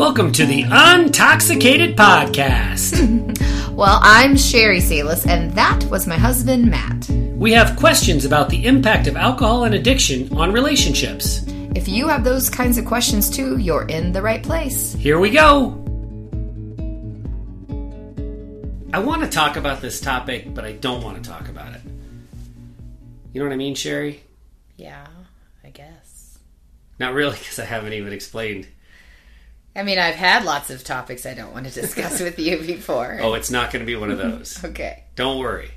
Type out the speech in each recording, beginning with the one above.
Welcome to the Untoxicated Podcast. Well, I'm Sherry Salis, and that was my husband, Matt. we have questions about the impact of alcohol and addiction on relationships. If you have those kinds of questions too, you're in the right place. Here we go. I want to talk about this topic, but I don't want to talk about it. You know what I mean, Sherry? Yeah, I guess. Not really, because I haven't even explained. I mean, I've had lots of topics I don't want to discuss with you before. Oh, it's not going to be one of those. Okay. Don't worry.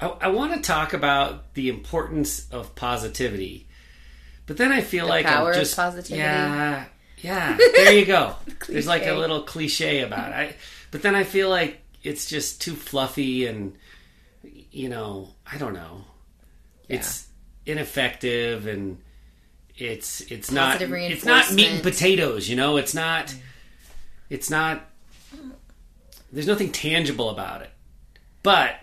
I, I want to talk about the importance of positivity, but then I feel like power I'm of just positivity? Yeah, yeah. There you go. There's like a little cliche about it. I, but then I feel like it's just too fluffy and you know I don't know. It's ineffective and it's it's not it's not meat and potatoes. You know, it's not it's not. There's nothing tangible about it, but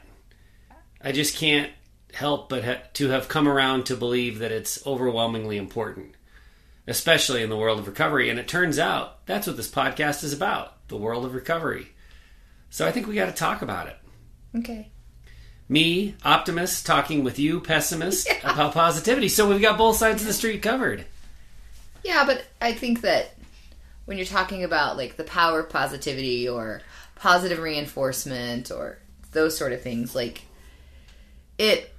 I just can't help but ha- to have come around to believe that it's overwhelmingly important, especially in the world of recovery. And it turns out that's what this podcast is about the world of recovery. So I think we got to talk about it. Okay. Me, optimist, talking with you, pessimist, about positivity. So we've got both sides of the street covered. Yeah, but I think that when you're talking about like the power of positivity or positive reinforcement or those sort of things, like it,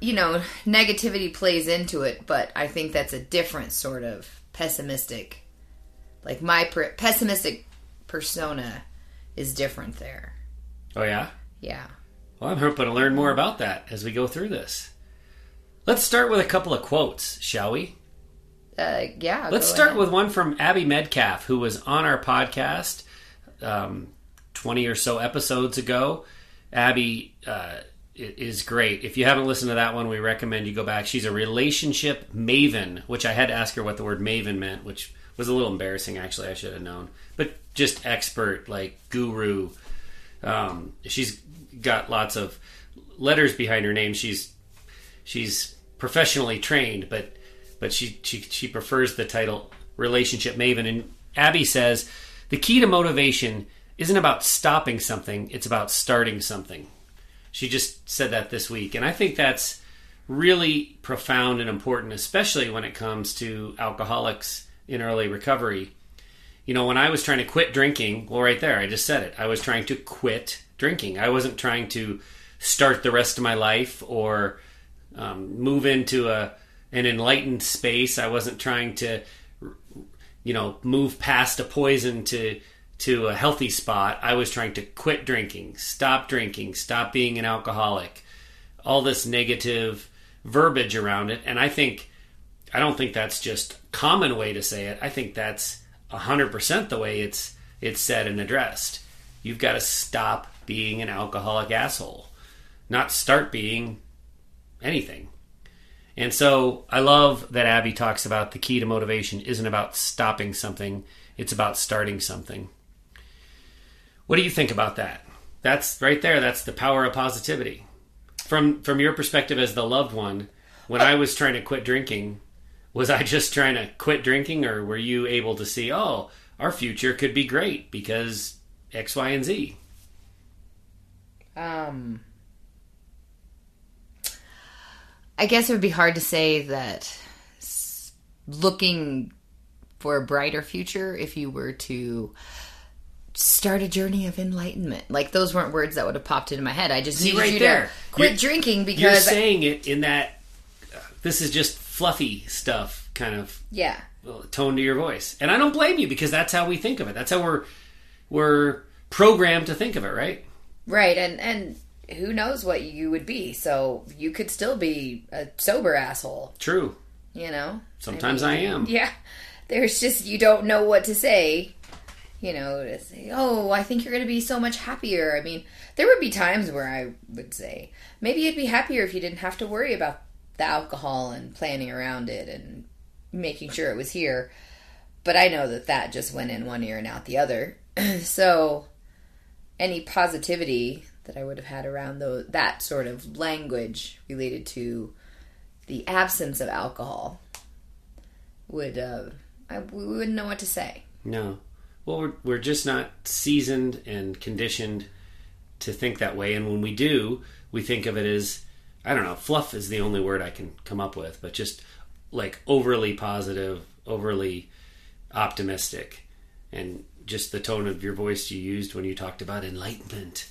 you know, negativity plays into it, but I think that's a different sort of pessimistic. Like my per- pessimistic persona is different there. Oh, yeah? Yeah. Well, I'm hoping to learn more about that as we go through this. Let's start with a couple of quotes, shall we? Uh, yeah. Let's start ahead. with one from Abby Medcalf, who was on our podcast um, 20 or so episodes ago. Abby uh, is great. If you haven't listened to that one, we recommend you go back. She's a relationship maven, which I had to ask her what the word maven meant, which was a little embarrassing, actually. I should have known. But just expert, like guru. Um, she's got lots of letters behind her name. She's she's professionally trained, but but she she she prefers the title relationship maven. And Abby says the key to motivation isn't about stopping something; it's about starting something. She just said that this week, and I think that's really profound and important, especially when it comes to alcoholics in early recovery. You know, when I was trying to quit drinking, well, right there, I just said it. I was trying to quit drinking. I wasn't trying to start the rest of my life or um, move into a an enlightened space. I wasn't trying to, you know, move past a poison to to a healthy spot. I was trying to quit drinking, stop drinking, stop being an alcoholic. All this negative verbiage around it, and I think I don't think that's just common way to say it. I think that's hundred percent the way it's it's said and addressed. You've got to stop being an alcoholic asshole, not start being anything. And so I love that Abby talks about the key to motivation isn't about stopping something, it's about starting something. What do you think about that? That's right there, that's the power of positivity. From from your perspective as the loved one, when I was trying to quit drinking, was I just trying to quit drinking or were you able to see, oh, our future could be great because X, Y, and Z? Um, I guess it would be hard to say that looking for a brighter future if you were to start a journey of enlightenment. Like those weren't words that would have popped into my head. I just See, needed right you there. to quit You're- drinking because You're saying it in that uh, this is just fluffy stuff kind of yeah. tone to your voice. And I don't blame you because that's how we think of it. That's how we're we're programmed to think of it, right? Right, and and who knows what you would be. So you could still be a sober asshole, True. you know? Sometimes I, am. Yeah. There's just you don't know what to say. You know, to say, "Oh, I think you're going to be so much happier." I mean, there would be times where I would say, "Maybe you'd be happier if you didn't have to worry about the alcohol and planning around it and making sure it was here." But I know that that just went in one ear and out the other. so, any positivity that I would have had around tho- that sort of language related to the absence of alcohol would uh, I, we wouldn't know what to say. No. Well, we're, we're just not seasoned and conditioned to think that way. And when we do, we think of it as, I don't know, fluff is the only word I can come up with, but just like overly positive, overly optimistic. And just the tone of your voice you used when you talked about enlightenment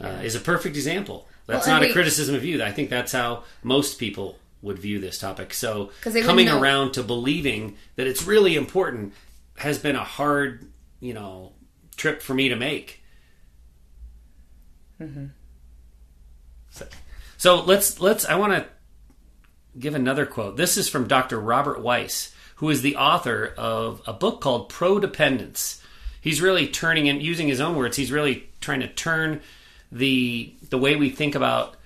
uh, is a perfect example. That's Well, not a criticism of you. I think that's how most people would view this topic. So coming around to believing that it's really important has been a hard, you know, trip for me to make. So, so let's let's. I want to give another quote. This is from Dr. Robert Weiss, who is the author of a book called Prodependence. He's really turning and using his own words. He's really trying to turn the the way we think about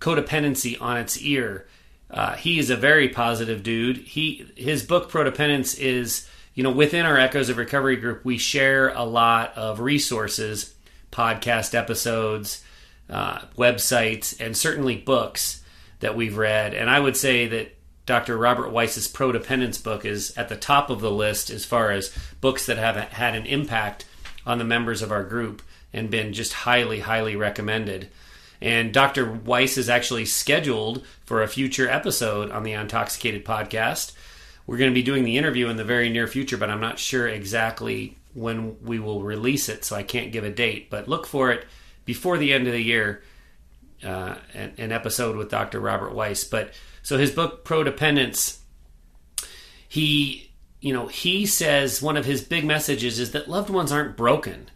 codependency on its ear. Uh, he is a very positive dude. He his book Prodependence is you know within our Echoes of Recovery group we share a lot of resources, podcast episodes, uh, websites, and certainly books that we've read. And I would say that Dr. Robert Weiss's Prodependence book is at the top of the list as far as books that have had an impact on the members of our group and been just highly, highly recommended. And Dr. Weiss is actually scheduled for a future episode on the Untoxicated podcast. We're going to be doing the interview in the very near future, but I'm not sure exactly when we will release it, so I can't give a date. But look for it before the end of the year, uh, an, an episode with Dr. Robert Weiss. But so his book, Prodependence, he, you know, he says one of his big messages is that loved ones aren't broken.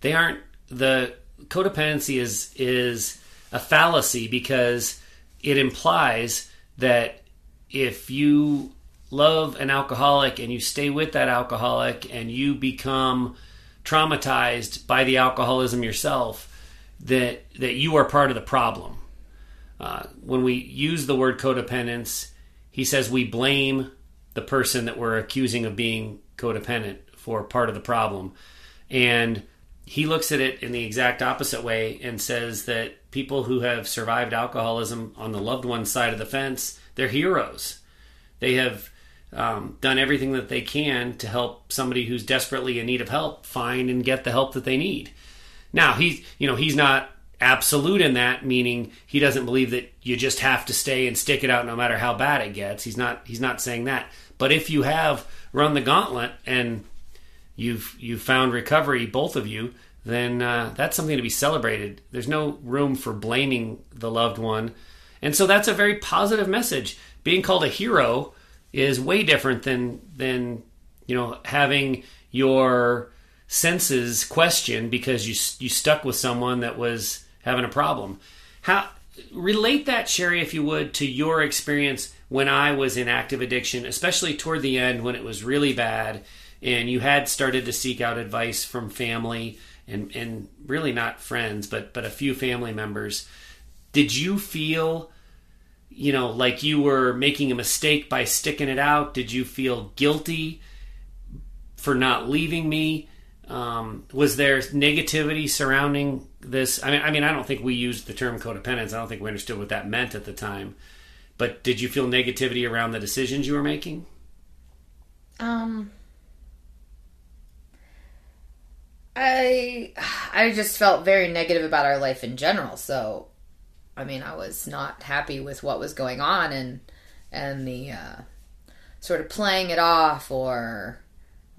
They aren't the codependency is is a fallacy because it implies that if you love an alcoholic and you stay with that alcoholic and you become traumatized by the alcoholism yourself that that you are part of the problem uh, when we use the word codependence he says we blame the person that we're accusing of being codependent for part of the problem and he looks at it in the exact opposite way and says that people who have survived alcoholism on the loved one side of the fence they're heroes they have um, done everything that they can to help somebody who's desperately in need of help find and get the help that they need. Now he's you know he's not absolute in that, meaning he doesn't believe that you just have to stay and stick it out no matter how bad it gets. He's not he's not saying that. But if you have run the gauntlet and you've you've found recovery, both of you, then uh, that's something to be celebrated. There's no room for blaming the loved one, and so that's a very positive message. Being called a hero is way different than than you know having your senses questioned because you you stuck with someone that was having a problem. How relate that, Sherry, if you would, to your experience when I was in active addiction, especially toward the end when it was really bad, and you had started to seek out advice from family and and really not friends, but but a few family members. Did you feel you know, like you were making a mistake by sticking it out? Did you feel guilty for not leaving me? Um, was there negativity surrounding this? I mean, I mean, I don't think we used the term codependence. I don't think we understood what that meant at the time. But did you feel negativity around the decisions you were making? Um, I I just felt very negative about our life in general. So, I mean, I was not happy with what was going on, and and the uh, sort of playing it off or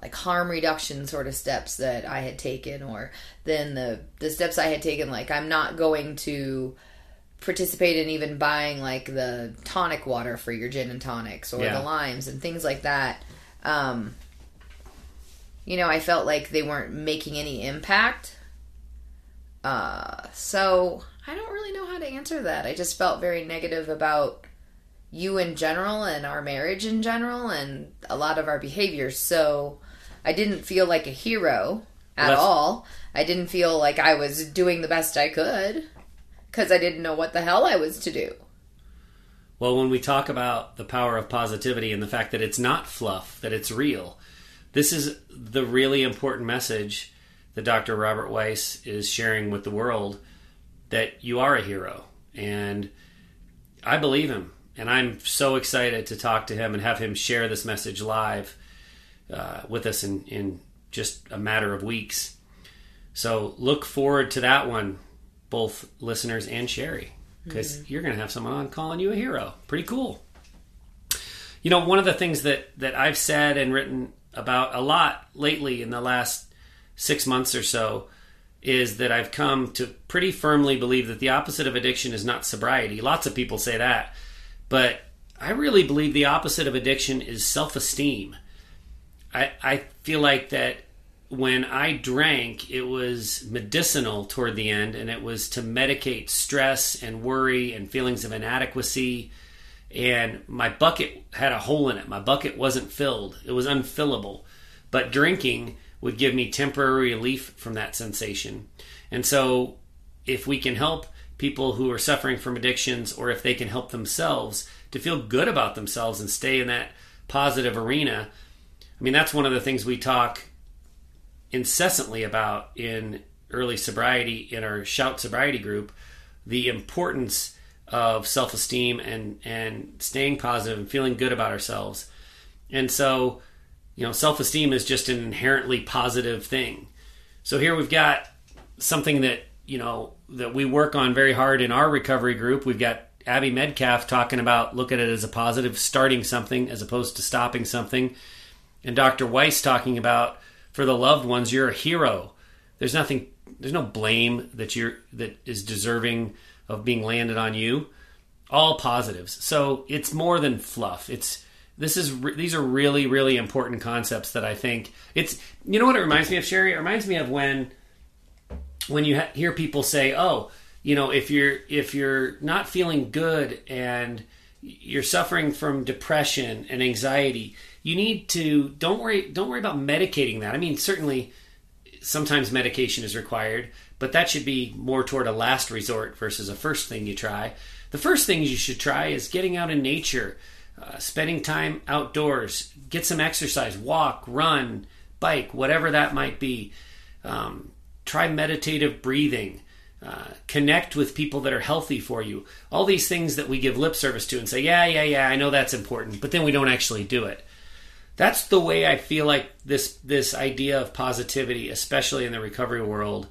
like harm reduction sort of steps that I had taken, or then the the steps I had taken, like I'm not going to participate in even buying like the tonic water for your gin and tonics or Yeah. the limes and things like that. Um, you know, I felt like they weren't making any impact. Uh, so I don't really know how to answer that. I just felt very negative about you in general and our marriage in general and a lot of our behaviors. So I didn't feel like a hero at Well, all. I didn't feel like I was doing the best I could because I didn't know what the hell I was to do. Well, when we talk about the power of positivity and the fact that it's not fluff, that it's real, this is the really important message that Dr. Robert Weiss is sharing with the world that you are a hero. And I believe him. And I'm so excited to talk to him and have him share this message live uh, with us in, in just a matter of weeks. So look forward to that one, both listeners and Sherry, because mm-hmm. you're going to have someone on calling you a hero. Pretty cool. You know, one of the things that that I've said and written about a lot lately in the last six months or so is that I've come to pretty firmly believe that the opposite of addiction is not sobriety. Lots of people say that, but I really believe the opposite of addiction is self esteem. I, I feel like that when I drank, it was medicinal toward the end, and it was to medicate stress and worry and feelings of inadequacy. And my bucket had a hole in it. My bucket wasn't filled, it was unfillable. But drinking would give me temporary relief from that sensation. And so, if we can help people who are suffering from addictions, or if they can help themselves to feel good about themselves and stay in that positive arena, I mean, that's one of the things we talk incessantly about in early sobriety in our shout sobriety group the importance of self-esteem and and staying positive and feeling good about ourselves. And so you know self-esteem is just an inherently positive thing. So here we've got something that you know that we work on very hard in our recovery group. We've got abby medcalf talking about look at it as a positive starting something as opposed to stopping something and dr weiss talking about for the loved ones you're a hero. There's nothing there's no blame that you're that is deserving of being landed on you. All positives. So it's more than fluff. It's this is these are really really important concepts that I think it's you know what it reminds me of Sherry? It reminds me of when when you ha- hear people say oh you know if you're if you're not feeling good and you're suffering from depression and anxiety you need to don't worry don't worry about medicating that I mean certainly sometimes medication is required but that should be more toward a last resort versus a first thing you try the first thing you should try is getting out in nature uh, spending time outdoors, get some exercise, walk, run, bike, whatever that might be. Um, try meditative breathing. Uh, connect with people that are healthy for you. All these things that we give lip service to and say, yeah, yeah, yeah, I know that's important, but then we don't actually do it. That's the way I feel like this this idea of positivity, especially in the recovery world,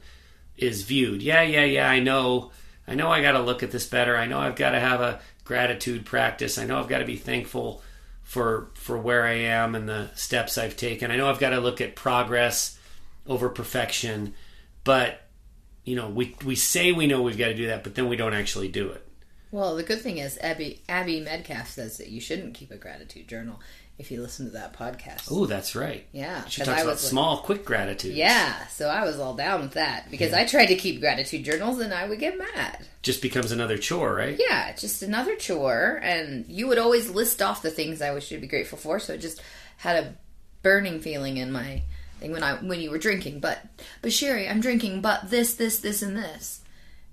is viewed. Yeah, yeah, yeah, I know. I know I got to look at this better. I know I've got to have a gratitude practice. I know I've got to be thankful for for where I am and the steps I've taken. I know I've got to look at progress over perfection, but you know, we we say we know we've got to do that, but then we don't actually do it. Well, the good thing is Abby Abby Medcalf says that you shouldn't keep a gratitude journal if you listen to that podcast. Oh, that's right. Yeah, she talks about small, quick gratitude. Yeah, so I was all down with that because yeah. I tried to keep gratitude journals and I would get mad. Just becomes another chore, right? Yeah, just another chore, and you would always list off the things I wish you'd be grateful for. So it just had a burning feeling in my thing when I when you were drinking. But but Sherry, I'm drinking, but this, this, this, and this.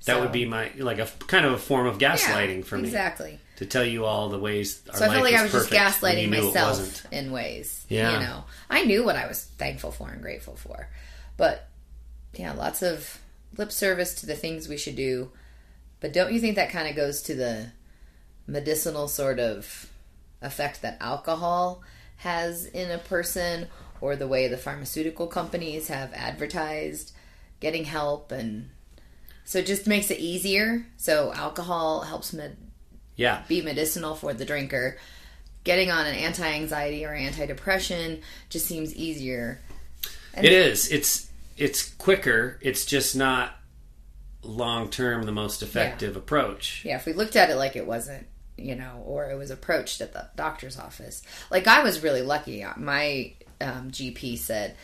That so, would be my like a kind of a form of gaslighting yeah, for me. Exactly to tell you all the ways. so I felt like I was just gaslighting myself in ways. Yeah, you know, I knew what I was thankful for and grateful for, but yeah, lots of lip service to the things we should do. But don't you think that kind of goes to the medicinal sort of effect that alcohol has in a person, or the way the pharmaceutical companies have advertised getting help and so it just makes it easier. So alcohol helps med- yeah. be medicinal for the drinker. Getting on an anti-anxiety or anti depression just seems easier. And it is. It's it's quicker. It's just not long term the most effective yeah. approach. Yeah, if we looked at it like it wasn't, you know, or it was approached at the doctor's office. Like I was really lucky. My um, GP said,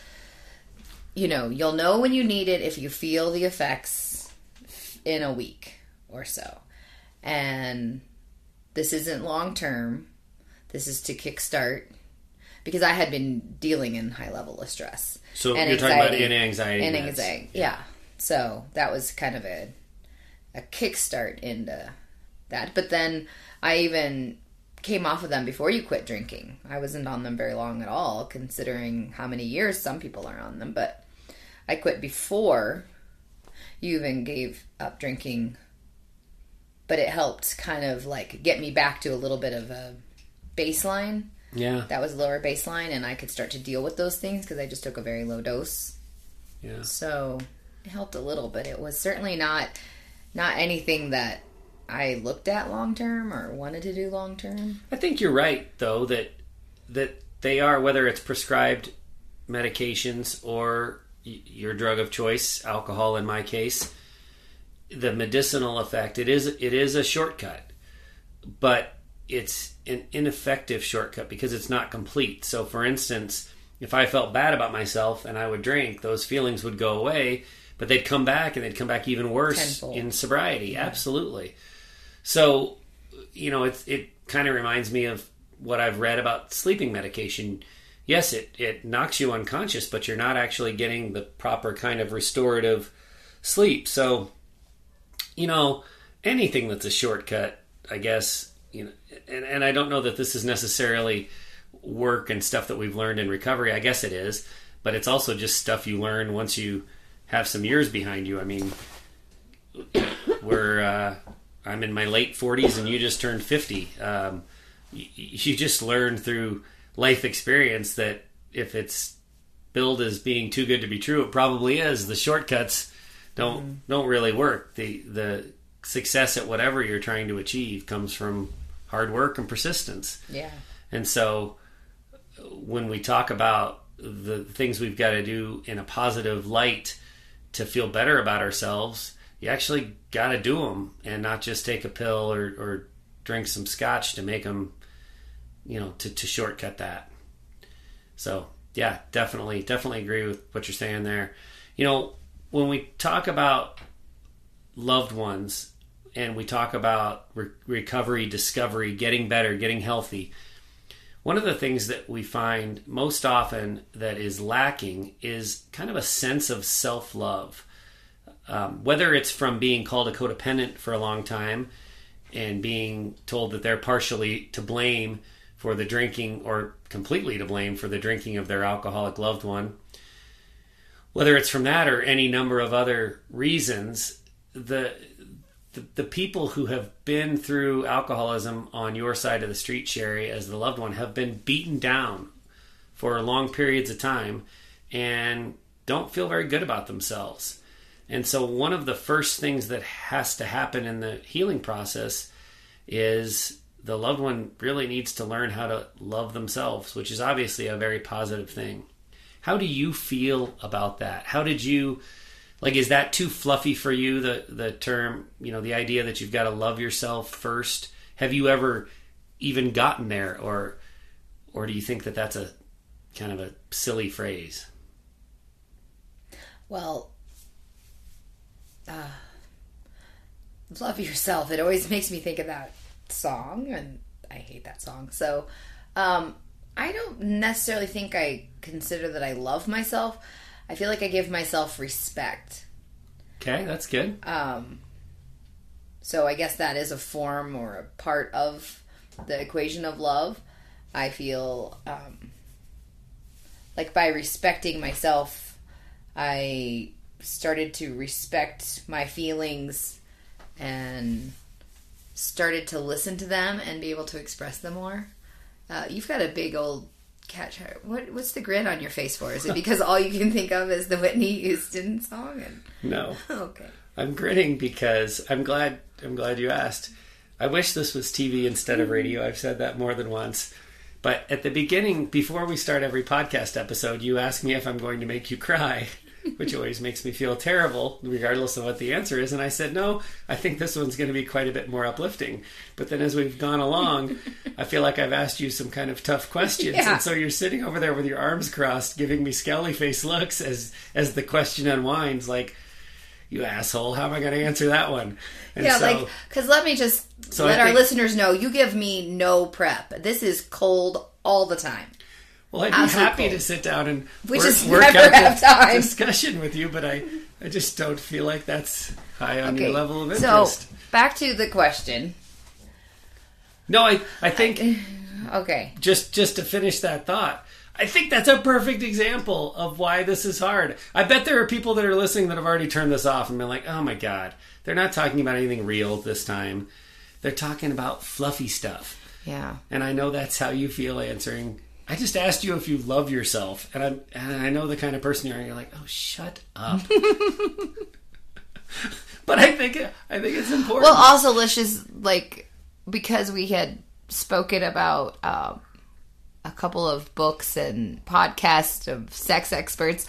you know, you'll know when you need it if you feel the effects in a week or so. And this isn't long term. This is to kickstart because I had been dealing in high level of stress. So and you're anxiety, talking about anxiety and anxiety, yeah. yeah. So that was kind of a a kickstart into that. But then I even came off of them before you quit drinking. I wasn't on them very long at all, considering how many years some people are on them. But I quit before you even gave up drinking but it helped kind of like get me back to a little bit of a baseline. Yeah. That was lower baseline, and I could start to deal with those things because I just took a very low dose. Yeah. So it helped a little, but it was certainly not not anything that I looked at long term or wanted to do long term. I think you're right, though that that they are whether it's prescribed medications or y- your drug of choice, alcohol in my case. The medicinal effect it is it is a shortcut, but it's an ineffective shortcut because it's not complete. So, for instance, if I felt bad about myself and I would drink, those feelings would go away, but they'd come back and they'd come back even worse Tenfold. in sobriety. Absolutely. So, you know, it it kind of reminds me of what I've read about sleeping medication. Yes, it it knocks you unconscious, but you're not actually getting the proper kind of restorative sleep. So, you know, anything that's a shortcut, I guess, you know, and, and I don't know that this is necessarily work and stuff that we've learned in recovery. I guess it is, but it's also just stuff you learn once you have some years behind you. I mean, we're uh, I'm in my late 40s and you just turned 50. Um, you, you just learn through life experience that if it's billed as being too good to be true, it probably is. The shortcuts don't mm-hmm. don't really work. The the success at whatever you're trying to achieve comes from hard work and persistence. Yeah. And so when we talk about the things we've got to do in a positive light to feel better about ourselves, you actually got to do them and not just take a pill or, or drink some scotch to make them, you know, to, to shortcut that. So, yeah, definitely, definitely agree with what you're saying there. You know, when we talk about loved ones and we talk about re- recovery, discovery, getting better, getting healthy, one of the things that we find most often that is lacking is kind of a sense of self love. Um, whether it's from being called a codependent for a long time and being told that they're partially to blame for the drinking or completely to blame for the drinking of their alcoholic loved one, whether it's from that or any number of other reasons, the the, the people who have been through alcoholism on your side of the street, Sherry, as the loved one, have been beaten down for long periods of time and don't feel very good about themselves. And so, one of the first things that has to happen in the healing process is the loved one really needs to learn how to love themselves, which is obviously a very positive thing. How do you feel about that? How did you like is that too fluffy for you the the term, you know, the idea that you've got to love yourself first? Have you ever even gotten there or or do you think that that's a kind of a silly phrase? Well, uh, love yourself. It always makes me think of that song, and I hate that song. So, um, I don't necessarily think I consider that I love myself. I feel like I give myself respect. Okay, that's good. Um, so I guess that is a form or a part of the equation of love. I feel um, like by respecting myself, I started to respect my feelings and started to listen to them and be able to express them more. Uh, you've got a big old catch. What what's the grin on your face for? Is it because all you can think of is the Whitney Houston song? And No. okay, I'm grinning because I'm glad I'm glad you asked. I wish this was TV instead of radio. I've said that more than once. But at the beginning, before we start every podcast episode, you ask me if I'm going to make you cry, which always makes me feel terrible, regardless of what the answer is. And I said, no, I think this one's going to be quite a bit more uplifting. But then as we've gone along, I feel like I've asked you some kind of tough questions. Yeah. And so you're sitting over there with your arms crossed, giving me scowly face looks as, as the question unwinds, like, you asshole, how am I going to answer that one? And yeah, so- like because let me just So let I our think- listeners know you give me no prep. This is cold all the time. Well, I'd be Absolute happy to sit down and We work, just work never out have discussion with you, but I, I just don't feel like that's high on your level of interest. so back to the question. no, I, I think Okay, just just to finish that thought, I think that's a perfect example of why this is hard. I bet there are people that are listening that have already turned this off and been like, "Oh my god, they're not talking about anything real this time. They're talking about fluffy stuff." Yeah. And I know that's how you feel answering. I just asked you if you love yourself, and I and I know the kind of person you are. You're like, oh, shut up. but I think I think it's important. Well, also let's just like because we had spoken about um, a couple of books and podcasts of sex experts.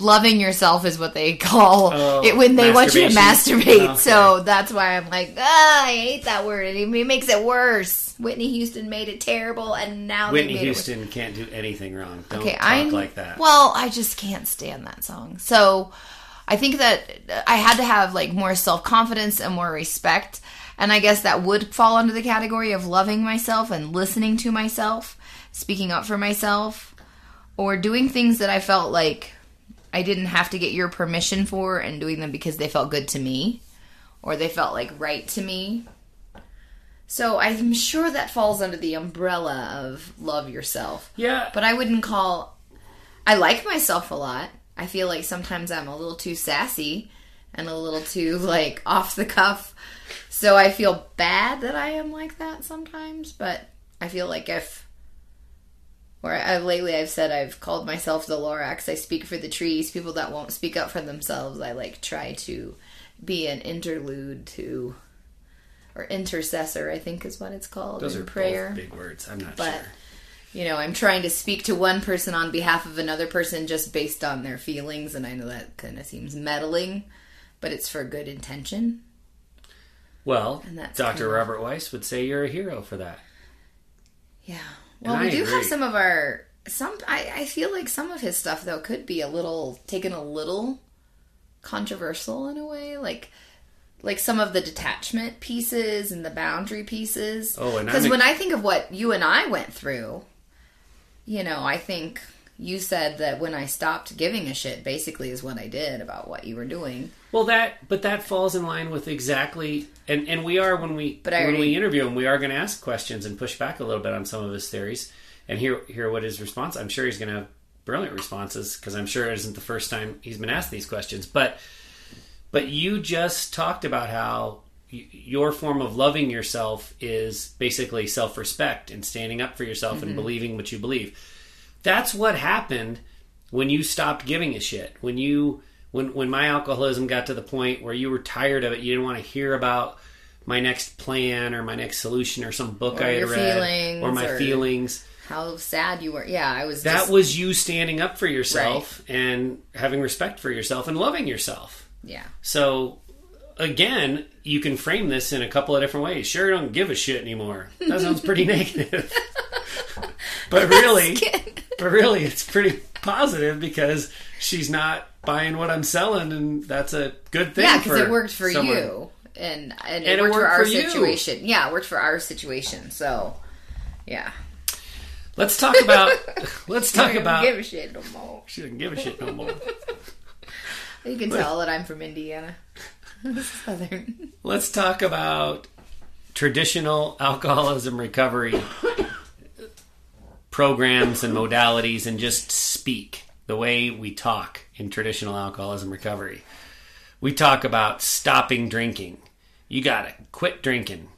Loving yourself is what they call Oh, it when they want you to masturbate. Okay. So that's why I'm like, ah, I hate that word. It makes it worse. Whitney Houston made it terrible, and now Whitney Houston can't do anything wrong. Don't Okay, talk I like that. Well, I just can't stand that song. So I think that I had to have like more self confidence and more respect, and I guess that would fall under the category of loving myself and listening to myself, speaking up for myself, or doing things that I felt like I didn't have to get your permission for and doing them because they felt good to me or they felt like right to me. So I'm sure that falls under the umbrella of love yourself. yeah, But I wouldn't call I like myself a lot. I feel like sometimes I'm a little too sassy and a little too like off the cuff. So I feel bad that I am like that sometimes, but I feel like if or I've lately I've said I've called myself the Lorax. I speak for the trees, people that won't speak up for themselves. I like try to be an interlude to or intercessor, I think is what it's called those in are prayer big words. I'm not sure. but sure. you know i'm trying to speak to one person on behalf of another person just based on their feelings and i know that kind of seems meddling but it's for good intention Well, Dr. kinda- Robert Weiss would say you're a hero for that. yeah well And we I do agree. have some of our some I, I feel like some of his stuff though could be a little taken a little controversial in a way. Like like some of the detachment pieces and the boundary pieces. Oh, and because when i think of what you and i went through you know i think you said that when i stopped giving a shit basically is what i did about what you were doing Well, that but that falls in line with exactly, and and we are when we But when already- we interview him, we are going to ask questions and push back a little bit on some of his theories and hear hear what his response. I'm sure he's going to have brilliant responses because I'm sure it isn't the first time he's been asked these questions. But but you just talked about how y- your form of loving yourself is basically self respect and standing up for yourself Mm-hmm. and believing what you believe. That's what happened when you stopped giving a shit. When you when when my alcoholism got to the point where you were tired of it, you didn't want to hear about my next plan or my next solution or some book Or I had read or my or- feelings. how sad you were yeah i was That just, was you standing up for yourself and having respect for yourself and loving yourself. yeah So again, you can frame this in a couple of different ways. Sure, don't give a shit anymore. That sounds pretty negative. but really, but really, it's pretty positive because she's not buying what I'm selling, and that's a good thing. yeah because it worked for someone. you and and it, And it worked, for our for you. situation yeah it worked for our situation so yeah Let's talk about. let's talk about. give a shit no more she doesn't give a shit no more. You can tell that I'm from Indiana. Southern. Let's talk about traditional alcoholism recovery programs and modalities and just speak the way we talk in traditional alcoholism recovery. We talk about stopping drinking. You got to quit drinking.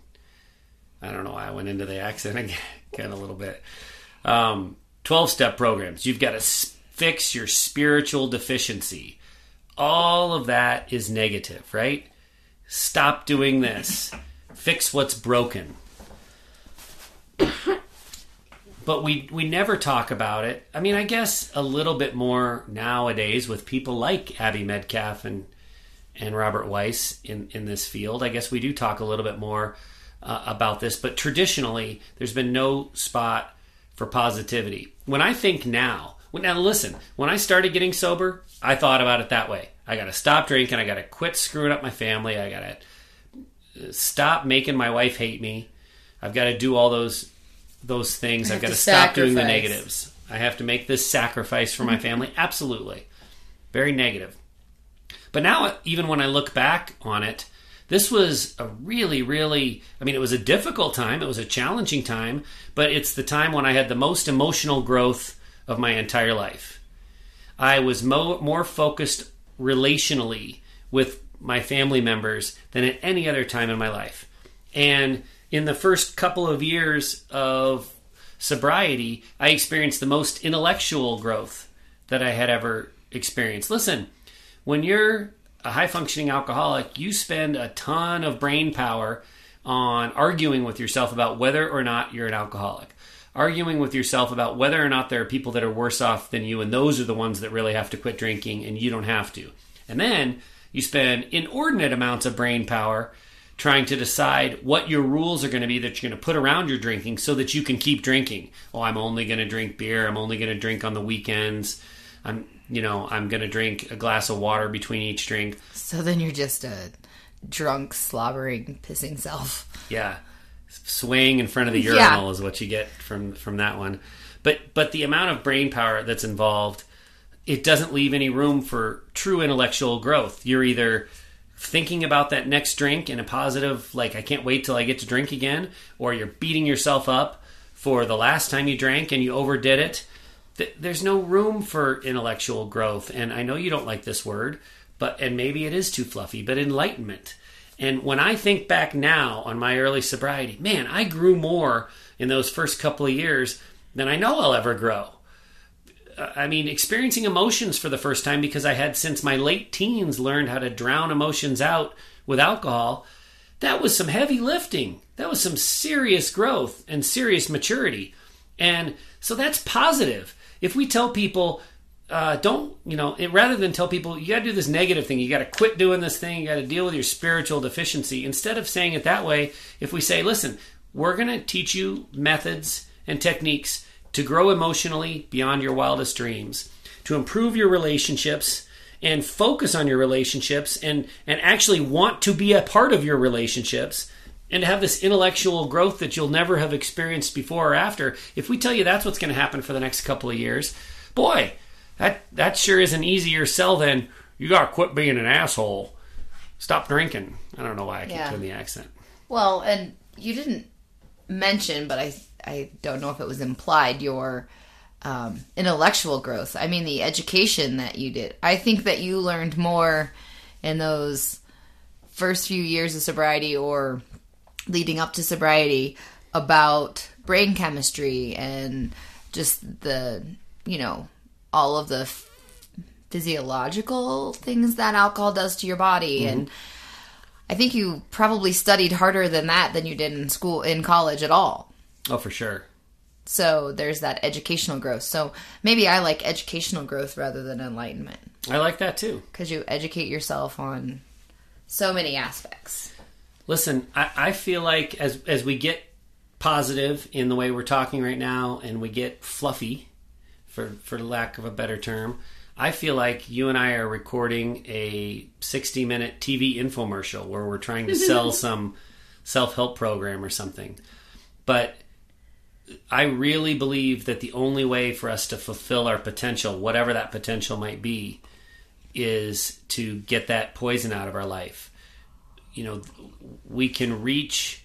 I don't know why I went into the accent again, a little bit. Um, 12 step programs. You've got to fix your spiritual deficiency. All of that is negative, right? Stop doing this. Fix what's broken. But we we never talk about it. I mean, I guess a little bit more nowadays with people like Abby Medcalf and and Robert Weiss in in this field. I guess we do talk a little bit more uh, about this, but traditionally there's been no spot for positivity. When I think now, well, now listen, when I started getting sober, I thought about it that way. I got to stop drinking. I got to quit screwing up my family. I got to stop making my wife hate me. I've got to do all those those things. I've got to to stop doing the negatives. I have to make this sacrifice for my family. Absolutely. Very negative. But now, even when I look back on it, this was a really, really, I mean, it was a difficult time. It was a challenging time, but it's the time when I had the most emotional growth of my entire life. I was mo- more focused relationally with my family members than at any other time in my life. And in the first couple of years of sobriety, I experienced the most intellectual growth that I had ever experienced. Listen, when you're a high functioning alcoholic, you spend a ton of brain power on arguing with yourself about whether or not you're an alcoholic. Arguing with yourself about whether or not there are people that are worse off than you, and those are the ones that really have to quit drinking, and you don't have to. And then you spend inordinate amounts of brain power trying to decide what your rules are going to be that you're going to put around your drinking so that you can keep drinking. Oh, I'm only going to drink beer. I'm only going to drink on the weekends. I'm, you know, I'm going to drink a glass of water between each drink. So then you're just a drunk, slobbering, pissing self. Yeah. Swaying in front of the Yeah. urinal is what you get from from that one. But but the amount of brain power that's involved, it doesn't leave any room for true intellectual growth. You're either thinking about that next drink in a positive like I can't wait till I get to drink again or you're beating yourself up for the last time you drank and you overdid it. Th- There's no room for intellectual growth and I know you don't like this word, but and maybe it is too fluffy, but enlightenment. And when I think back now on my early sobriety, man, I grew more in those first couple of years than I know I'll ever grow. Uh, I mean, experiencing emotions for the first time because I had since my late teens learned how to drown emotions out with alcohol. That was some heavy lifting. That was some serious growth and serious maturity. And so that's positive. If we tell people, uh, don't, you know, it, rather than tell people, you got to do this negative thing, you got to quit doing this thing, you got to deal with your spiritual deficiency, instead of saying it that way, if we say, listen, we're going to teach you methods and techniques to grow emotionally beyond your wildest dreams, to improve your relationships and focus on your relationships and, and actually want to be a part of your relationships and to have this intellectual growth that you'll never have experienced before or after. If we tell you that's what's going to happen for the next couple of years, boy, that that sure is an easier sell than you got to quit being an asshole. Stop drinking. I don't know why I keep Yeah. doing the accent. Well, and you didn't mention, but I I don't know if it was implied your um, intellectual growth. I mean, the education that you did. I think that you learned more in those first few years of sobriety or leading up to sobriety about brain chemistry and just the you know all of the f- physiological things that alcohol does to your body and I think you probably studied harder than that than you did in school in college at all. Oh, for sure. So there's that educational growth. So maybe I like educational growth rather than enlightenment I like that too. because you educate yourself on so many aspects. Listen, I, I feel like as as we get positive in the way we're talking right now, and we get fluffy, for for lack of a better term, I feel like you and I are recording a sixty minute TV infomercial where we're trying to sell some self help program or something. But I really believe that the only way for us to fulfill our potential, whatever that potential might be, is to get that poison out of our life you know we can reach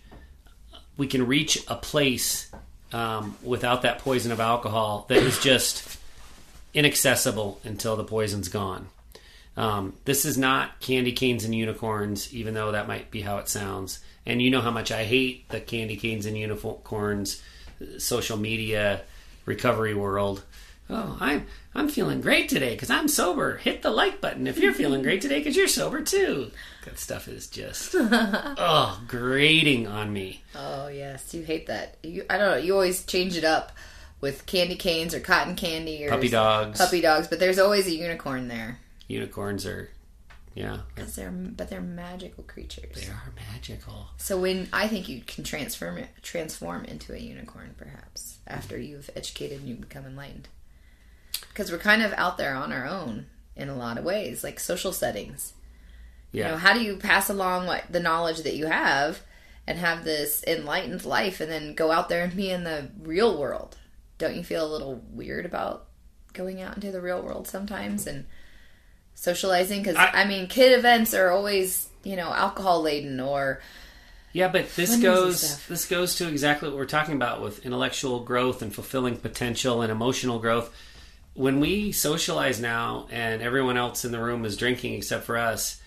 we can reach a place um, without that poison of alcohol that is just inaccessible until the poison's gone. Um, this is not candy canes and unicorns, even though that might be how it sounds. And you know how much I hate the candy canes and unicorns, social media, recovery world. Oh, I'm I'm feeling great today because I'm sober. Hit the like button if you're feeling great today because you're sober too. That stuff is just oh grating on me. Oh yes, you hate that. You, I don't know. You always change it up with candy canes or cotton candy or Puppy dogs, puppy dogs, but there's always a unicorn there. unicorns are, yeah, they're, 'Cause they're but they're magical creatures. they are magical. So when I think you can transform transform into a unicorn, perhaps after you've educated and you become enlightened, because we're kind of out there on our own in a lot of ways, like social settings. Yeah, You know, how do you pass along what the knowledge that you have and have this enlightened life, and then go out there and be in the real world? Don't you feel a little weird about going out into the real world sometimes and socializing? Because I- I mean, kid events are always you know alcohol laden or Yeah, but this goes this goes to exactly what we're talking about with intellectual growth and fulfilling potential and emotional growth. When we socialize now and everyone else in the room is drinking except for us,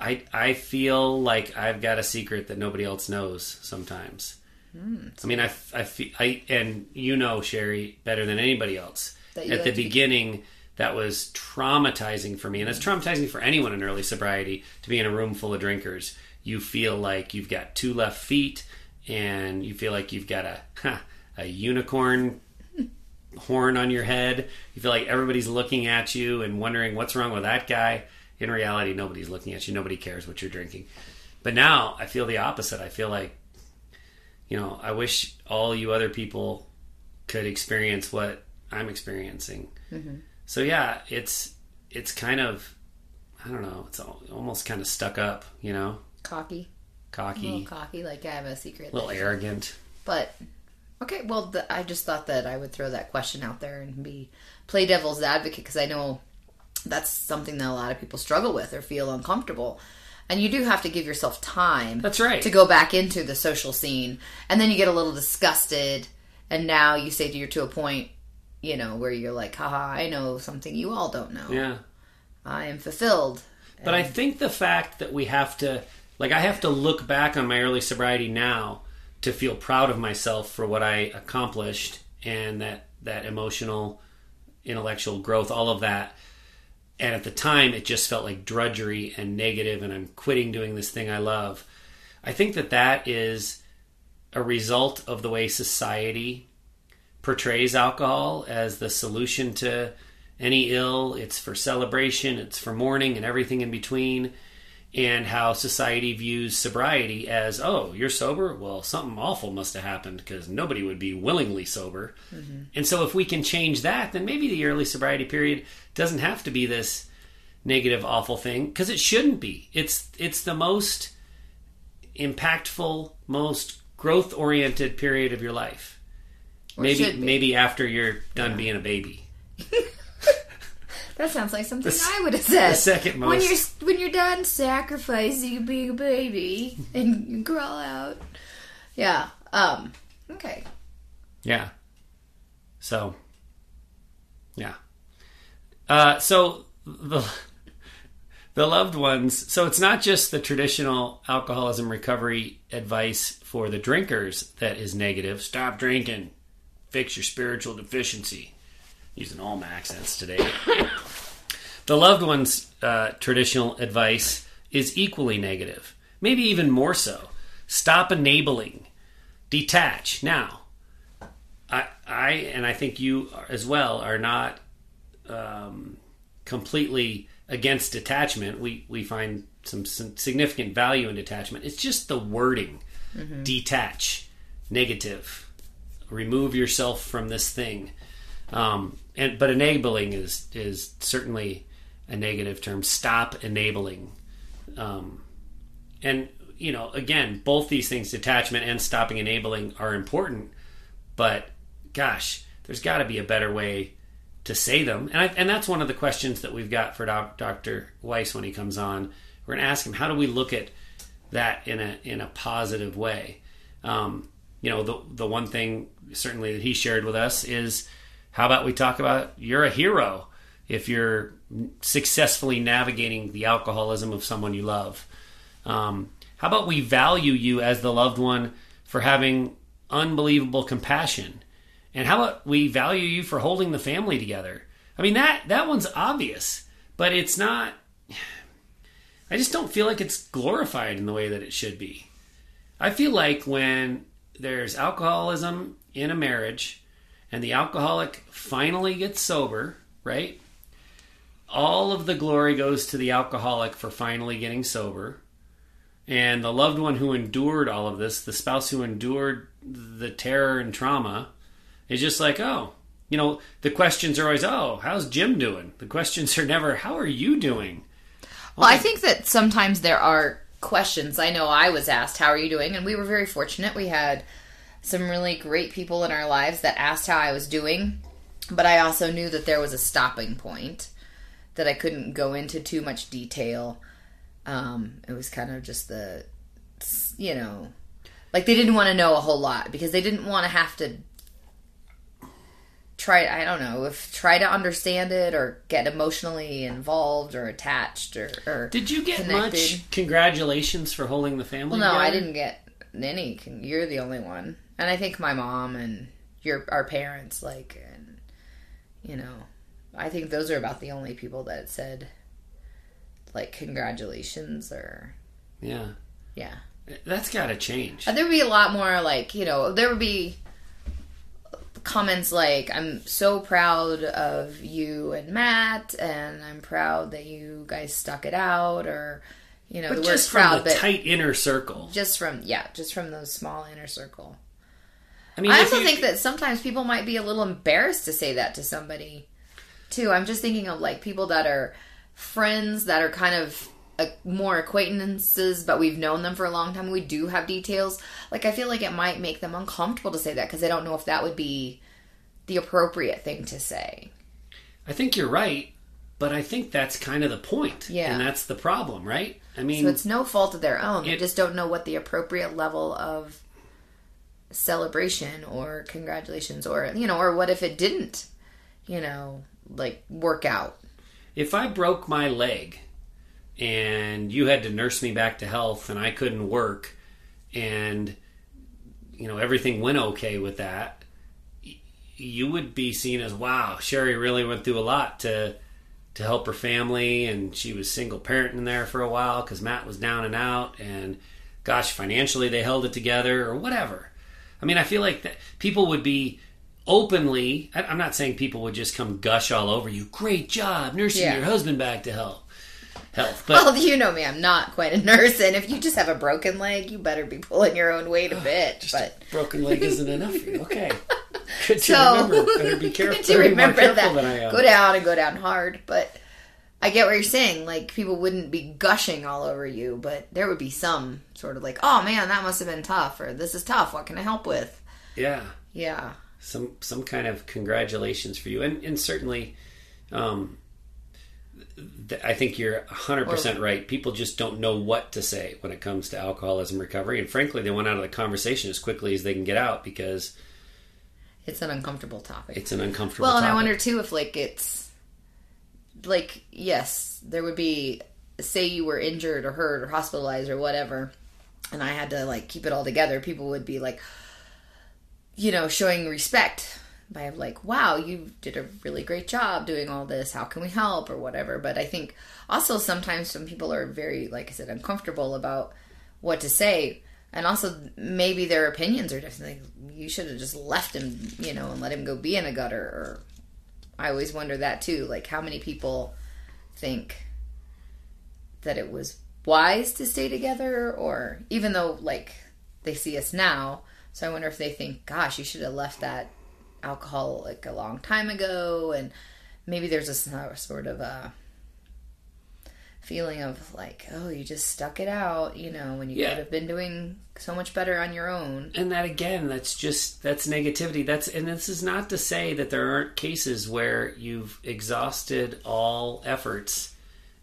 I I feel like I've got a secret that nobody else knows sometimes. Hmm. I mean, I, I, I, and you know, Sherry, better than anybody else. That you At like the to be- beginning, that was traumatizing for me, and it's traumatizing for anyone in early sobriety to be in a room full of drinkers. You feel like you've got two left feet, and you feel like you've got a a unicorn horn on your head. You feel like everybody's looking at you and wondering what's wrong with that guy. In reality, nobody's looking at you. Nobody cares what you're drinking. But now I feel the opposite. I feel like, you know, I wish all you other people could experience what I'm experiencing. Mm-hmm. So yeah, it's it's kind of I don't know. It's almost kind of stuck up, you know, Cocky. A cocky, little cocky, like I have a secret. a little arrogant. But okay, well, the, I just thought that I would throw that question out there and be play devil's advocate because I know that's something that a lot of people struggle with or feel uncomfortable. And you do have to give yourself time. That's right. To go back into the social scene, and then you get a little disgusted, and now you say to you're to a point, you know, where you're like, haha, I know something you all don't know. Yeah. I am fulfilled. But I think the fact that we have to, like, I have to look back on my early sobriety now to feel proud of myself for what I accomplished and that that emotional, intellectual growth, all of that. And at the time, it just felt like drudgery and negative, and I'm quitting doing this thing I love. I think that that is a result of the way society portrays alcohol as the solution to any ill. It's for celebration, it's for mourning, and everything in between. And how society views sobriety as, oh, you're sober? Well, something awful must have happened because nobody would be willingly sober. Mm-hmm. And so, if we can change that, then maybe the early sobriety period doesn't have to be this negative, awful thing because it shouldn't be. It's it's the most impactful, most growth oriented period of your life. Or maybe maybe after you're done being a baby. That sounds like something The I would have said. the second most. when you're when you're done sacrificing being a baby and you crawl out. Yeah. Um. Okay. Yeah. So, yeah. Uh, so the the loved ones. So it's not just the traditional alcoholism recovery advice for the drinkers that is negative. Stop drinking. Fix your spiritual deficiency. Using all my accents today. the loved ones' uh, traditional advice is equally negative, maybe even more so. Stop enabling. Detach. Now, I, I and I think you are- as well are not um, completely against detachment. We we find some, some significant value in detachment. It's just the wording: detach, negative, remove yourself from this thing. Um, and but enabling is is certainly a negative term. Stop enabling. Um, and you know, again, both these things, detachment and stopping enabling, are important. But gosh, there's got to be a better way to say them, and I, and that's one of the questions that we've got for Dr. Weiss when he comes on. We're going to ask him how do we look at that in a in a positive way. Um, you know, the the one thing certainly that he shared with us is how about we talk about you're a hero if you're successfully navigating the alcoholism of someone you love. Um, how about we value you as the loved one for having unbelievable compassion? And how about we value you for holding the family together? I mean that that one's obvious, but it's not I just don't feel like it's glorified in the way that it should be. I feel like when there's alcoholism in a marriage and the alcoholic finally gets sober, right? All of the glory goes to the alcoholic for finally getting sober. And the loved one who endured all of this, the spouse who endured the terror and trauma, is just like, oh, you know, the questions are always, oh, how's Jim doing? The questions are never, how are you doing? Well, I think that sometimes there are questions. I know I was asked, "How are you doing?" and we were very fortunate. We had some really great people in our lives that asked how I was doing, but I also knew that there was a stopping point that I couldn't go into too much detail. Um, it was kind of just the, you know, like they didn't want to know a whole lot because they didn't want to have to try I don't know if try to understand it or get emotionally involved or attached or, or Did you get connected. much congratulations for holding the family? Well, no, I didn't get any. You're the only one, and I think my mom and your our parents like, and you know, I think those are about the only people that said like congratulations or Yeah, yeah. that's got to change. There would be a lot more like you know there would be comments like I'm so proud of you and Matt, and I'm proud that you guys stuck it out, or you know But the just from proud, the tight inner circle. just from yeah, just from those small inner circle. I mean, I also you- think that sometimes people might be a little embarrassed to say that to somebody, too. I'm just thinking of like people that are friends that are kind of uh, more acquaintances, but we've known them for a long time. We do have details. Like I feel like it might make them uncomfortable to say that because they don't know if that would be the appropriate thing to say. I think you're right, but I think that's kind of the point. Yeah. and that's the problem, right? I mean, So it's no fault of their own. They just don't know what the appropriate level of celebration or congratulations or you know or what if it didn't you know like work out? If I broke my leg and you had to nurse me back to health and I couldn't work and you know everything went okay with that you would be seen as wow Sherry really went through a lot to to help her family and she was single parenting there for a while cuz Matt was down and out and gosh financially they held it together or whatever I mean I feel like that people would be openly I- i'm not saying people would just come gush all over you great job nursing Yeah. your husband back to health health but well you know me i'm not quite a nurse and if you just have a broken leg you better be pulling your own weight a bit but broken leg isn't enough for you. Okay. Good to so remember. Better be careful. Good to remember that. am. Go down and go down hard but i get what you're saying. Like people wouldn't be gushing all over you but there would be some sort of like oh man that must have been tough or this is tough. What can i help with? Yeah. Yeah. Some some kind of congratulations for you. And and certainly um th- I think you're 100% right. People just don't know what to say when it comes to alcoholism recovery. And frankly, they want out of the conversation as quickly as they can get out because it's an uncomfortable topic. it's an uncomfortable Well, and I wonder too if like it's like yes, there would be say you were injured or hurt or hospitalized or whatever, and I had to like keep it all together. People would be like, you know, showing respect by like, wow, you did a really great job doing all this. How can we help or whatever? But I think also sometimes some people are very, like I said, uncomfortable about what to say. And also, maybe their opinions are different. Like, you should have just left him, you know, and let him go be in a gutter. Or I always wonder that too. Like, how many people think that it was wise to stay together, or even though like they see us now. So I wonder if they think, "Gosh, you should have left that alcohol like a long time ago," and maybe there's a sort of a feeling of like, "Oh, you just stuck it out," you know, when you Yeah. could have been doing so much better on your own. and that again that's just that's negativity that's and this is not to say that there aren't cases where you've exhausted all efforts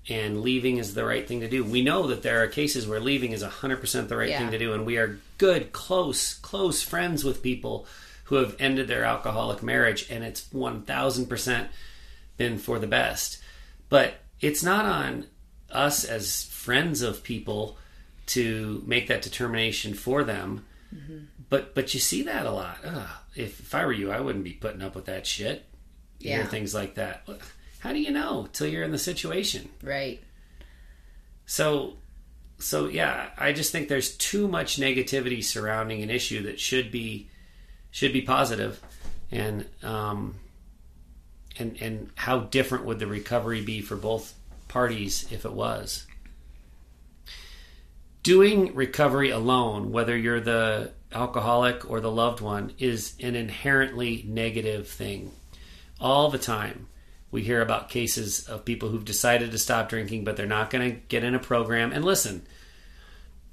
and leaving is the right thing to do we know that there are cases where leaving is 100% the right Yeah. thing to do and we are good close close friends with people who have ended their alcoholic marriage and it's 1000% been for the best but it's not on us as friends of people to make that determination for them but but you see that a lot. Ugh, if, if I were you, I wouldn't be putting up with that shit. You Yeah. things like that. How do you know till you're in the situation? Right. So so yeah, I just think there's too much negativity surrounding an issue that should be should be positive, and um, and and how different would the recovery be for both parties if it was? Doing recovery alone, whether you're the alcoholic or the loved one, is an inherently negative thing. All the time, we hear about cases of people who've decided to stop drinking, but they're not going to get in a program. And listen,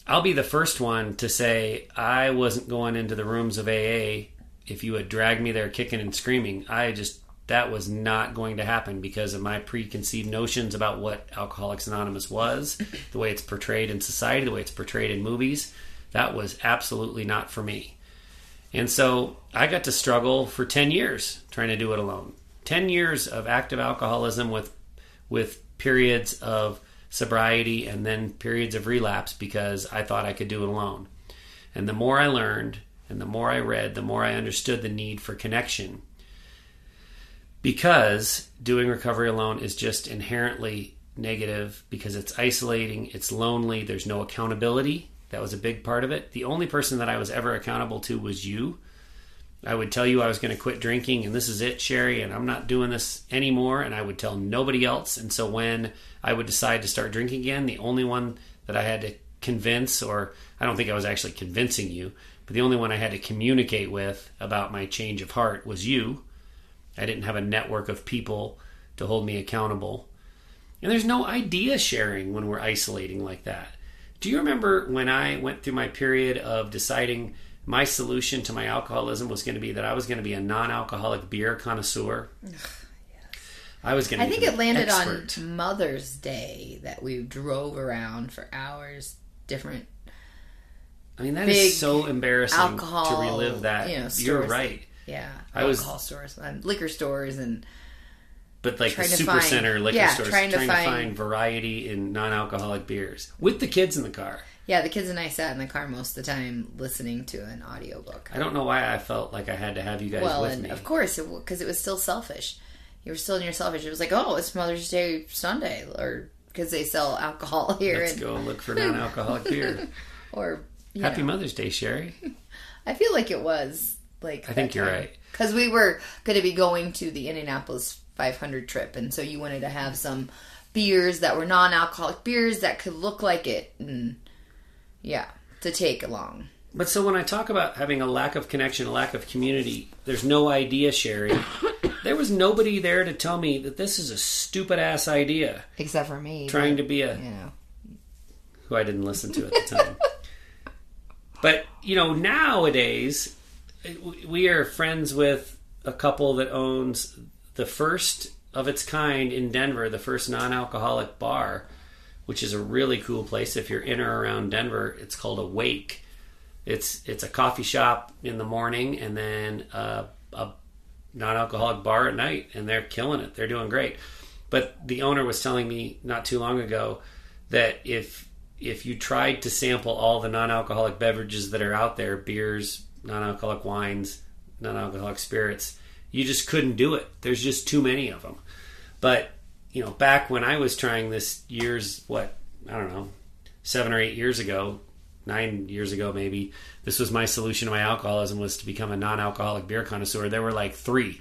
I'll be the first one to say I wasn't going into the rooms of AA if you had dragged me there kicking and screaming. I just that was not going to happen because of my preconceived notions about what Alcoholics Anonymous was, the way it's portrayed in society, the way it's portrayed in movies. That was absolutely not for me. And so I got to struggle for 10 years trying to do it alone. 10 years of active alcoholism with with periods of sobriety and then periods of relapse because I thought I could do it alone. And the more I learned and the more I read, the more I understood the need for connection. Because doing recovery alone is just inherently negative because it's isolating, it's lonely, there's no accountability. That was a big part of it. The only person that I was ever accountable to was you. I would tell you I was going to quit drinking and this is it, Sherry, and I'm not doing this anymore. And I would tell nobody else. And so when I would decide to start drinking again, the only one that I had to convince, or I don't think I was actually convincing you, but the only one I had to communicate with about my change of heart was you. I didn't have a network of people to hold me accountable. And there's no idea sharing when we're isolating like that. Do you remember when I went through my period of deciding my solution to my alcoholism was going to be that I was going to be a non-alcoholic beer connoisseur? I was going to. I think it landed expert. on Mother's Day that we drove around for hours, different I mean, that is big so embarrassing alcohol, to relive that. you know, You're stores. right. Yeah I was- alcohol stores, and liquor stores, and But like the super find- center liquor yeah, stores, trying trying, to to, find- find... variety in non-alcoholic beers with the kids in the car. yeah, the kids and I sat in the car most of the time listening to an audiobook. I don't know why I felt like I had to have you guys well, with and me. of course, because it, was still selfish. You were still in your selfish. It was like, oh, it's Mother's Day Sunday, or because they sell alcohol here, Let's and, go look for non-alcoholic beer. or Happy know. Mother's Day, Sherry. I feel like it was like. I think you're right. because we were going to be going to the Indianapolis 500 trip, and so you wanted to have some beers that were non-alcoholic beers that could look like it, and yeah, to take along. But so when I talk about having a lack of connection, a lack of community, there's no idea sharing. there was nobody there to tell me that this is a stupid ass idea. Except for me, Trying to be a you know. who I didn't listen to at the time. but you know, nowadays we are friends with a couple that owns the first of its kind in Denver, the first non-alcoholic bar, which is a really cool place. If you're in or around Denver, it's called Awake. It's it's a coffee shop in the morning and then a, a non-alcoholic bar at night, and they're killing it. They're doing great. But the owner was telling me not too long ago that if if you tried to sample all the non-alcoholic beverages that are out there, beers, non-alcoholic wines, non-alcoholic spirits, you just couldn't do it. There's just too many of them. But you know, back when I was trying this years, what I don't know, seven or eight years ago, nine years ago maybe, this was my solution to my alcoholism was to become a non-alcoholic beer connoisseur. There were like three.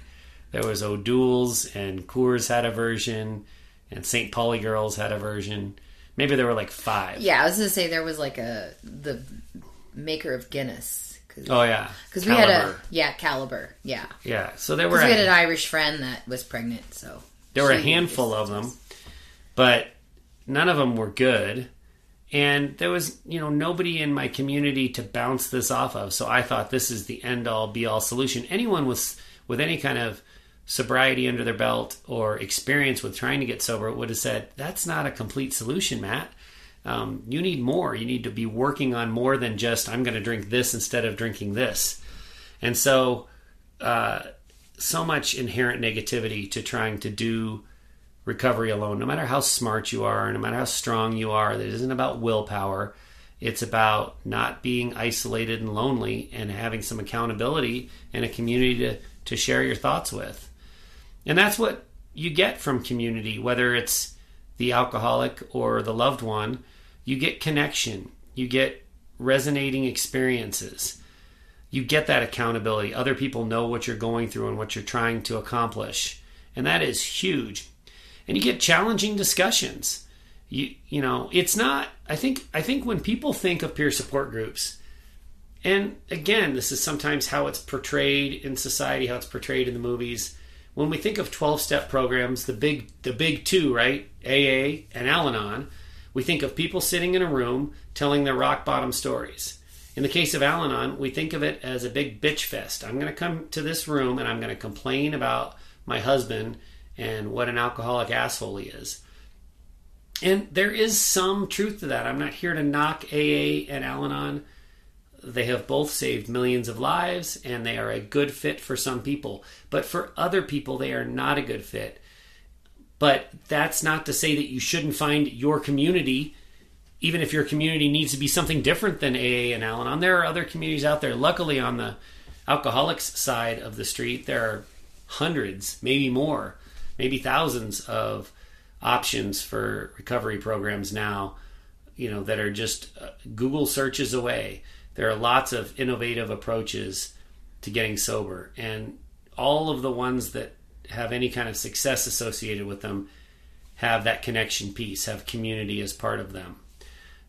There was O'Doul's and Coors had a version, and St. Pauli Girls had a version. Maybe there were like five. Yeah, I was gonna say there was like a the maker of Guinness Oh yeah, because we had a yeah Kaliber yeah yeah. So there were we had an Irish friend that was pregnant, so There were a handful of them, but none of them were good. And there was, you know, nobody in my community to bounce this off of. So I thought this is the end all be all solution. Anyone with with any kind of sobriety under their belt or experience with trying to get sober would have said, "That's not a complete solution, Matt. Um, you need more. You need to be working on more than just I'm going to drink this instead of drinking this." And so, uh, so much inherent negativity to trying to do recovery alone, no matter how smart you are, no matter how strong you are, that isn't about willpower. It's about not being isolated and lonely and having some accountability and a community to, to share your thoughts with. And that's what you get from community, whether it's the alcoholic or the loved one. You get connection, you get resonating experiences you get that accountability. Other people know what you're going through and what you're trying to accomplish. And that is huge. And you get challenging discussions. You you know, it's not I think I think when people think of peer support groups, and again, this is sometimes how it's portrayed in society, how it's portrayed in the movies. When we think of 12-step programs, the big the big two, right? AA and Al-Anon, we think of people sitting in a room telling their rock bottom stories. In the case of Al Anon, we think of it as a big bitch fest. I'm going to come to this room and I'm going to complain about my husband and what an alcoholic asshole he is. And there is some truth to that. I'm not here to knock AA and Al Anon. they have both saved millions of lives and they are a good fit for some people. But for other people, they are not a good fit. But that's not to say that you shouldn't find your community, even if your community needs to be something different than AA and Al Anon. There are other communities out there. Luckily, on the alcoholics side of the street, there are hundreds, maybe more, maybe thousands of options for recovery programs now, you know, that are just uh, Google searches away. There are lots of innovative approaches to getting sober, and all of the ones that have any kind of success associated with them have that connection piece, have community as part of them.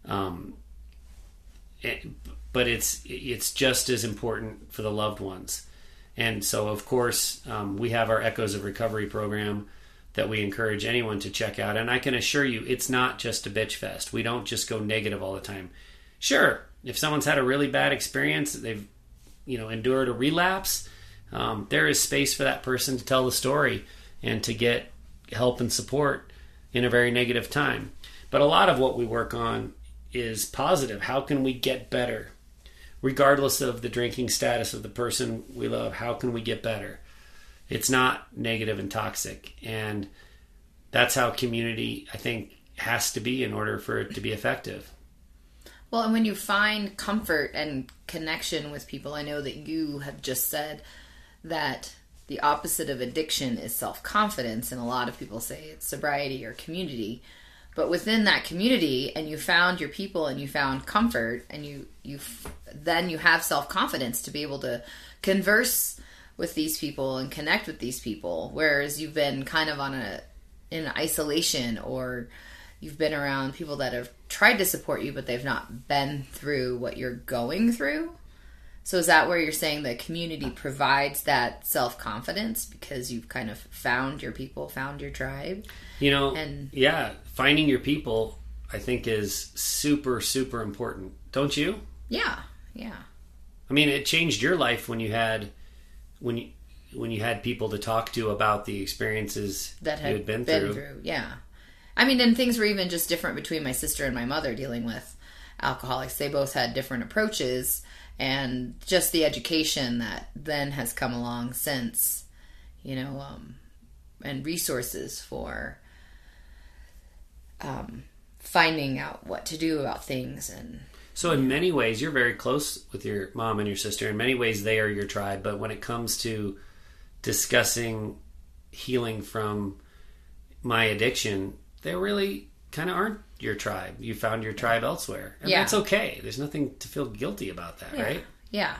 Um, it, but it's it's just as important for the loved ones. And so, of course, um, we have our Echoes of Recovery program that we encourage anyone to check out. And I can assure you, it's not just a bitch fest. We don't just go negative all the time. Sure, if someone's had a really bad experience, they've you know endured a relapse, um, there is space for that person to tell the story and to get help and support in a very negative time. But a lot of what we work on is positive. How can we get better? Regardless of the drinking status of the person we love, how can we get better? It's not negative and toxic. And that's how community, I think, has to be in order for it to be effective. Well, and when you find comfort and connection with people, I know that you have just said that the opposite of addiction is self confidence, and a lot of people say it's sobriety or community. But within that community, and you found your people, and you found comfort, and you you then you have self confidence to be able to converse with these people and connect with these people. Whereas you've been kind of on a in isolation, or you've been around people that have tried to support you, but they've not been through what you're going through. So is that where you're saying the community provides that self confidence because you've kind of found your people, found your tribe? You know, and yeah, finding your people, I think, is super super important. Don't you? Yeah, yeah. I mean, it changed your life when you had when you when you had people to talk to about the experiences that had, you had been, been through. through. Yeah, I mean, and things were even just different between my sister and my mother dealing with alcoholics. They both had different approaches and just the education that then has come along since, you know, um, and resources for um, finding out what to do about things and. So in many ways, you're very close with your mom and your sister. In many ways, they are your tribe. But when it comes to discussing healing from my addiction, they really kind of aren't your tribe. You found your tribe elsewhere, and yeah. that's okay. There's nothing to feel guilty about that, yeah. right? Yeah.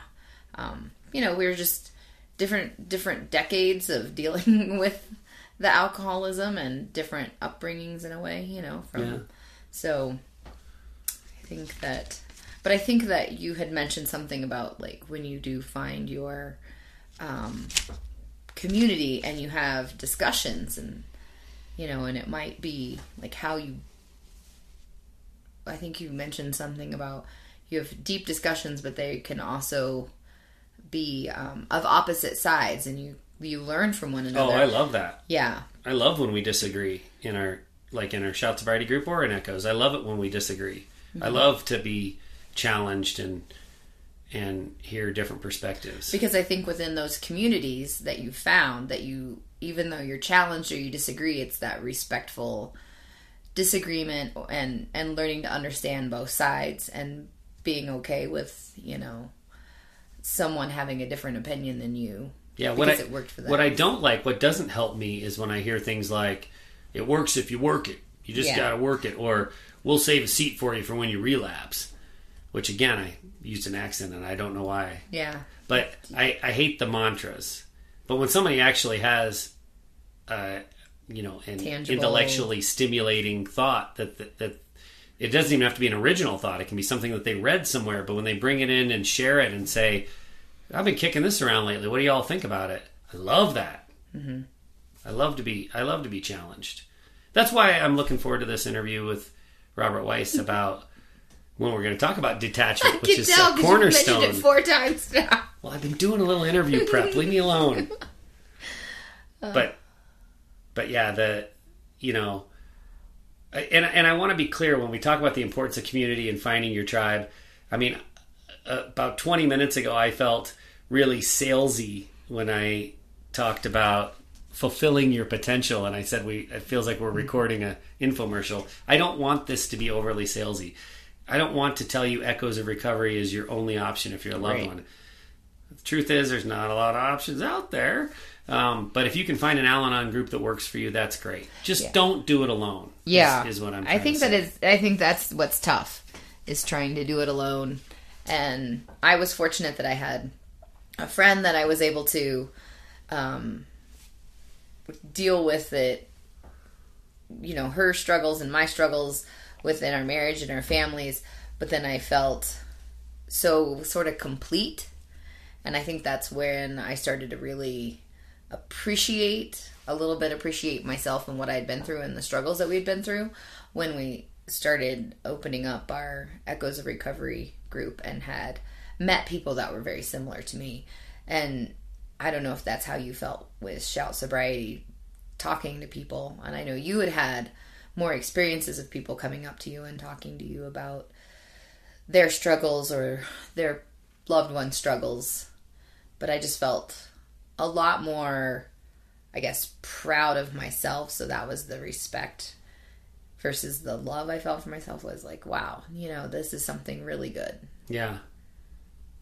Um, you know, we are just different different decades of dealing with the alcoholism and different upbringings in a way. You know, from yeah. so I think that. But I think that you had mentioned something about like when you do find your um, community and you have discussions and you know, and it might be like how you I think you mentioned something about you have deep discussions, but they can also be um, of opposite sides, and you you learn from one another. Oh, I love that. Yeah, I love when we disagree in our like in our shout sobriety group or in echoes. I love it when we disagree. Mm-hmm. I love to be challenged and and hear different perspectives. Because I think within those communities that you found that you even though you're challenged or you disagree, it's that respectful disagreement and and learning to understand both sides and being okay with you know someone having a different opinion than you yeah what I, it worked for them. what i don't like what doesn't help me is when i hear things like it works if you work it you just yeah. gotta work it or we'll save a seat for you for when you relapse which again i used an accent and i don't know why yeah but i i hate the mantras but when somebody actually has uh, you know an Tangible. intellectually stimulating thought that, that that it doesn't even have to be an original thought. It can be something that they read somewhere but when they bring it in and share it and say i've been kicking this around lately. What do y'all think about it? I love that. Mm-hmm. i love to be i love to be challenged. That's why i'm looking forward to this interview with robert weiss about when we're going to talk about detachment which is tell, a cornerstone it four times now. Well i've been doing a little interview prep. Leave me alone. Uh. but but yeah, the you know, and and I want to be clear when we talk about the importance of community and finding your tribe. I mean, uh, about 20 minutes ago, I felt really salesy when I talked about fulfilling your potential and i said we it feels like we're recording a infomercial i don't want this to be overly salesy i don't want to tell you echoes of recovery is your only option if you're a loved Right. one the truth is there's not a lot of options out there um, but if you can find an al-anon group that works for you that's great just Yeah. don't do it alone Yeah, is, what i'm I think to that say. is. I think that's what's tough is trying to do it alone. And I was fortunate that I had a friend that I was able to um, deal with it. You know, her struggles and my struggles within our marriage and our families. But then I felt so sort of complete, and I think that's when I started to really appreciate a little bit appreciate myself and what I had been through and the struggles that we had been through when we started opening up our Echoes of Recovery group and had met people that were very similar to me. And I don't know if that's how you felt with Shout Sobriety talking to people. And I know you had had more experiences of people coming up to you and talking to you about their struggles or their loved one's struggles. But I just felt a lot more, I guess, proud of myself. So that was the respect versus the love I felt for myself was like, wow, you know, this is something really good. yeah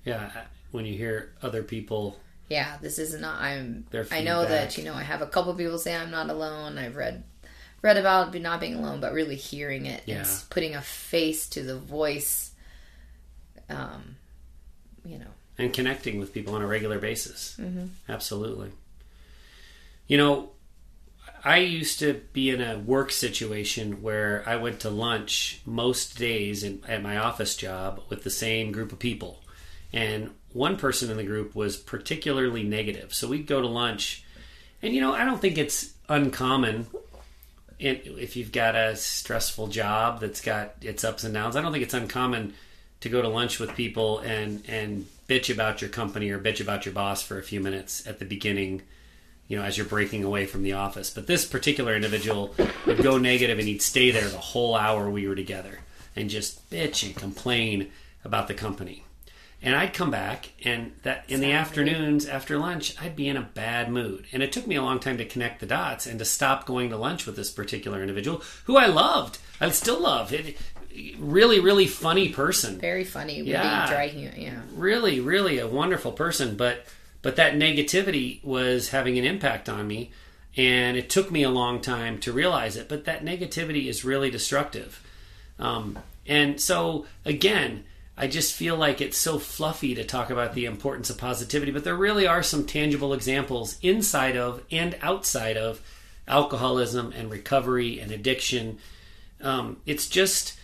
yeah when you hear other people Yeah, this is not. I'm. I know that you know. I have a couple people say I'm not alone. I've read read about not being alone, but really hearing it Yeah. and putting a face to the voice. Um, you know, and connecting with people on a regular basis. Mm-hmm. Absolutely. You know, I used to be in a work situation where I went to lunch most days in, at my office job with the same group of people. And one person in the group was particularly negative. So we'd go to lunch. And, you know, I don't think it's uncommon in, if you've got a stressful job that's got its ups and downs. I don't think it's uncommon to go to lunch with people and and bitch about your company or bitch about your boss for a few minutes at the beginning you know as you're breaking away from the office. But this particular individual would go negative and he'd stay there the whole hour we were together and just bitch and complain about the company. And I'd come back and that in the afternoons after lunch I'd be in a bad mood. And it took me a long time to connect the dots and to stop going to lunch with this particular individual who I loved. I still love. It really really funny person very funny. Yeah. dry humor. Yeah, really really a wonderful person but but that negativity was having an impact on me and it took me a long time to realize it but that negativity is really destructive um, and so again i just feel like it's so fluffy to talk about the importance of positivity but there really are some tangible examples inside of and outside of alcoholism and recovery and addiction um, it's just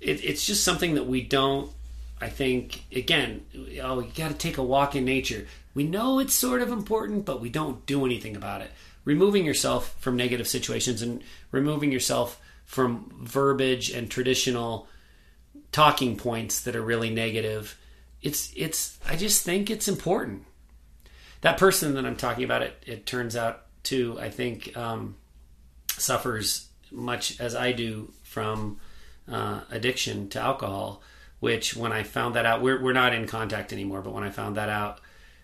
it, it's just something that we don't i think again oh you got to take a walk in nature. We know it's sort of important but we don't do anything about it. Removing yourself from negative situations and removing yourself from verbiage and traditional talking points that are really negative it's it's i just think it's important. That person that i'm talking about it it turns out to i think um, suffers much as I do from uh, addiction to alcohol. Which, when I found that out, we're we're not in contact anymore. But when I found that out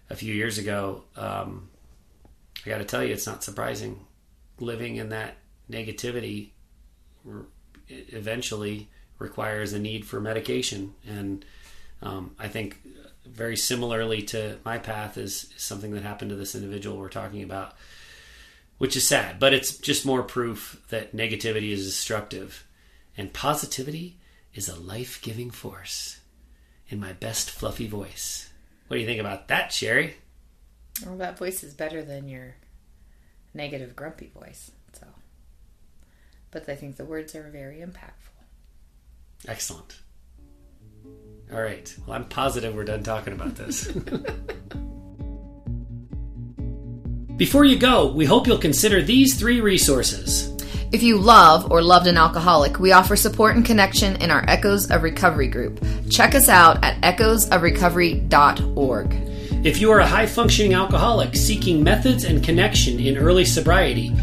a few years ago, um, I got to tell you, it's not surprising. Living in that negativity r- eventually requires a need for medication, and um, I think very similarly to my path is something that happened to this individual we're talking about which is sad, but it's just more proof that negativity is destructive and positivity is a life giving force. In my best fluffy voice. What do you think about that, Sherry? well, that voice is better than your negative, grumpy voice. So, but I think the words are very impactful. Excellent. All right. Well, I'm positive we're done talking about this. Before you go, we hope you'll consider these three resources. If you love or loved an alcoholic, we offer support and connection in our Echoes of Recovery group. Check us out at echoesofrecovery.org. If you are a high functioning alcoholic seeking methods and connection in early sobriety,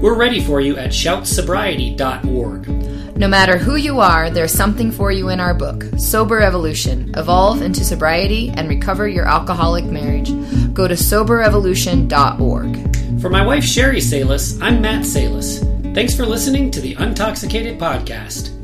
we're ready for you at shoutsobriety.org. No matter who you are, there's something for you in our book, Sober Evolution Evolve into Sobriety and Recover Your Alcoholic Marriage. Go to soberevolution.org. For my wife, Sherry Salis, I'm Matt Salis. Thanks for listening to the Untoxicated Podcast.